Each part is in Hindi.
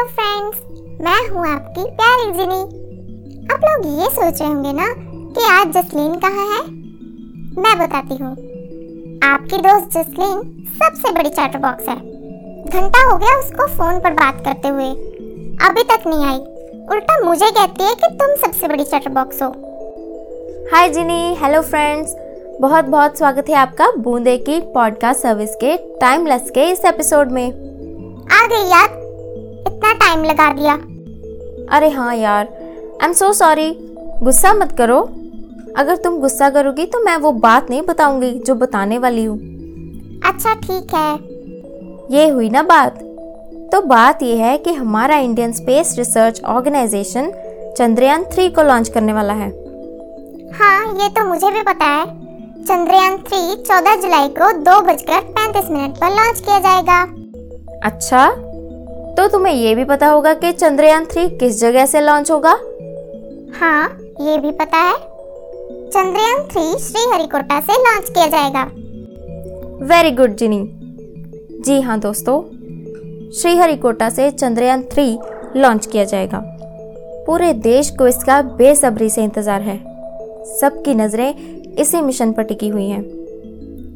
हेलो फ्रेंड्स मैं हूँ आपकी प्यारी जिनी। आप लोग ये सोच रहे होंगे ना कि आज जसलीन कहाँ है? मैं बताती हूँ। आपकी दोस्त जसलीन सबसे बड़ी चैटर बॉक्स है। घंटा हो गया उसको फ़ोन पर बात करते हुए। अभी तक नहीं आई। उल्टा मुझे कहती है कि तुम सबसे बड़ी चैटर बॉक्स हो। Hi Genie hello friends. बहुत बहुत स्वागत है आपका बूंदे की पॉडकास्ट सर्विस के टाइमलेस के इस एपिसोड में। आ गई याद इतना टाइम लगा दिया। अरे हाँ यार आई एम सो सॉरी गुस्सा मत करो। अगर तुम गुस्सा करोगी तो मैं वो बात नहीं बताऊँगी जो बताने वाली हूँ। अच्छा ठीक है। ये हुई ना बात? तो बात ये है कि हमारा Indian space research organisation Chandrayaan three को लॉन्च करने वाला है। हाँ ये तो मुझे भी पता है। चंद्रयान थ्री चौदह जुलाई को दो बजकर पैंतीस मिनट पर लॉन्च किया जाएगा। अच्छा? तो तुम्हें ये भी पता होगा कि चंद्रयान थ्री किस जगह से लॉन्च होगा? हाँ ये भी पता है। चंद्रयान थ्री श्रीहरिकोटा से लॉन्च किया जाएगा। वेरी गुड जिनी। जी हाँ दोस्तों श्रीहरिकोटा से चंद्रयान थ्री लॉन्च किया जाएगा। पूरे देश को इसका बेसब्री से इंतज़ार है। सबकी नज़रें इसी मिशन पर टिकी हुई हैं।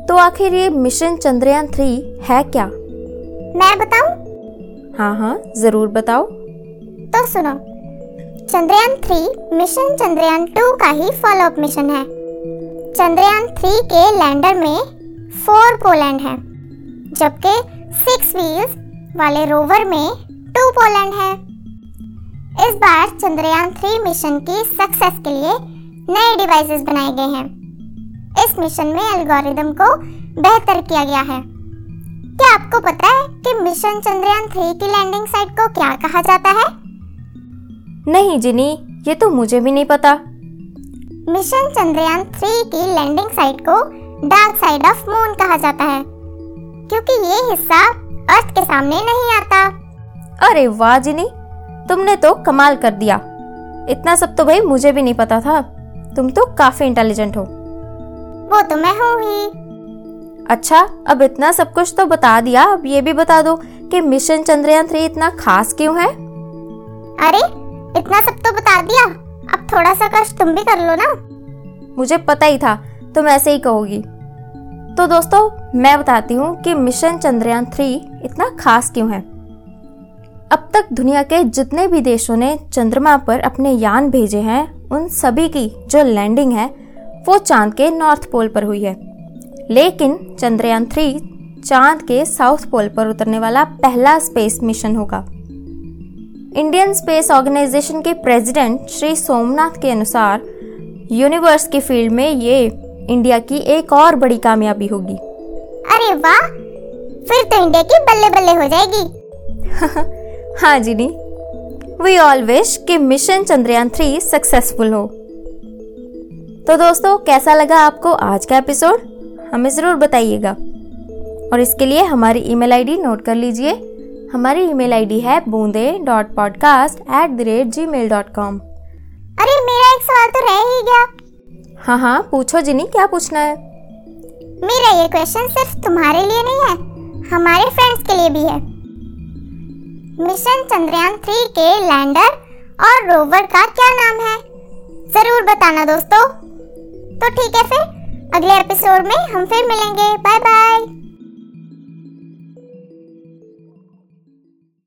तो आखिर ये मिशन चंद्रयान थ्री है क्या? मैं बताऊँ हाँ हाँ ज़रूर बताओ। तो सुनो, Chandrayaan three mission Chandrayaan two का ही फॉलोअप मिशन है। चंद्रयान थ्री के लैंडर में फोर पोलैंड है, जबकि सिक्स व्हील्स वाले रोवर में टू पोलैंड है। इस बार चंद्रयान थ्री मिशन की सक्सेस के लिए नए डिवाइसेस बनाए गए हैं। इस मिशन में एल्गोरिदम को बेहतर किया गया है। क्या आपको पता है कि मिशन चंद्रयान थ्री की लैंडिंग साइट को क्या कहा जाता है? नहीं जिनी ये तो मुझे भी नहीं पता। मिशन चंद्रयान थ्री की लैंडिंग साइट को डार्क साइड ऑफ़ मून कहा जाता है क्योंकि ये हिस्सा अर्थ के सामने नहीं आता। अरे वाह जिनी तुमने तो कमाल कर दिया। इतना सब तो भाई मुझे भी नहीं पता था। तुम तो काफ़ी इंटेलिजेंट हो। वो तो मैं हूँ ही। अच्छा अब इतना सब कुछ तो बता दिया अब ये भी बता दो कि मिशन चंद्रयान थ्री इतना खास क्यों है? अरे इतना सब तो बता दिया। अब थोड़ा सा कष्ट तुम भी कर लो ना। मुझे पता ही था तुम ऐसे ही कहोगी। तो दोस्तों मैं बताती हूँ कि मिशन चंद्रयान थ्री इतना खास क्यों है। अब तक दुनिया के जितने भी देशों ने चंद्रमा पर अपने यान भेजे हैं उन सभी की जो लैंडिंग है वो चाँद के नॉर्थ पोल पर हुई है। लेकिन चंद्रयान थ्री चाँद के साउथ पोल पर उतरने वाला पहला स्पेस मिशन होगा। इंडियन स्पेस ऑर्गेनाइजेशन के प्रेसिडेंट श्री सोमनाथ के अनुसार यूनिवर्स की फ़ील्ड में ये इंडिया की एक और बड़ी कामयाबी होगी। अरे वाह फिर तो इंडिया की बल्ले बल्ले हो जाएगी। हाँ जीनी वी ऑल विश कि मिशन चंद्रयान थ्री सक्सेसफुल हो। तो दोस्तों कैसा लगा आपको आज का एपिसोड हमें ज़रूर बताइएगा। और इसके लिए हमारी ईमेल आईडी नोट कर लीजिए। हमारी ईमेल आईडी है Boonde dot podcast at the rate Gmail dot com अरे मेरा एक सवाल तो रह ही गया। हाँ हाँ पूछो जिनी क्या पूछना है? मेरा ये क्वेश्चन सिर्फ़ तुम्हारे लिए नहीं है हमारे फ्रेंड्स के लिए भी है। मिशन चंद्रयान थ्री के लैंडर और रोवर का क्या नाम है? ज़रूर बताना दोस्तों। तो ठीक है फिर अगले एपिसोड में हम फिर मिलेंगे। Bye bye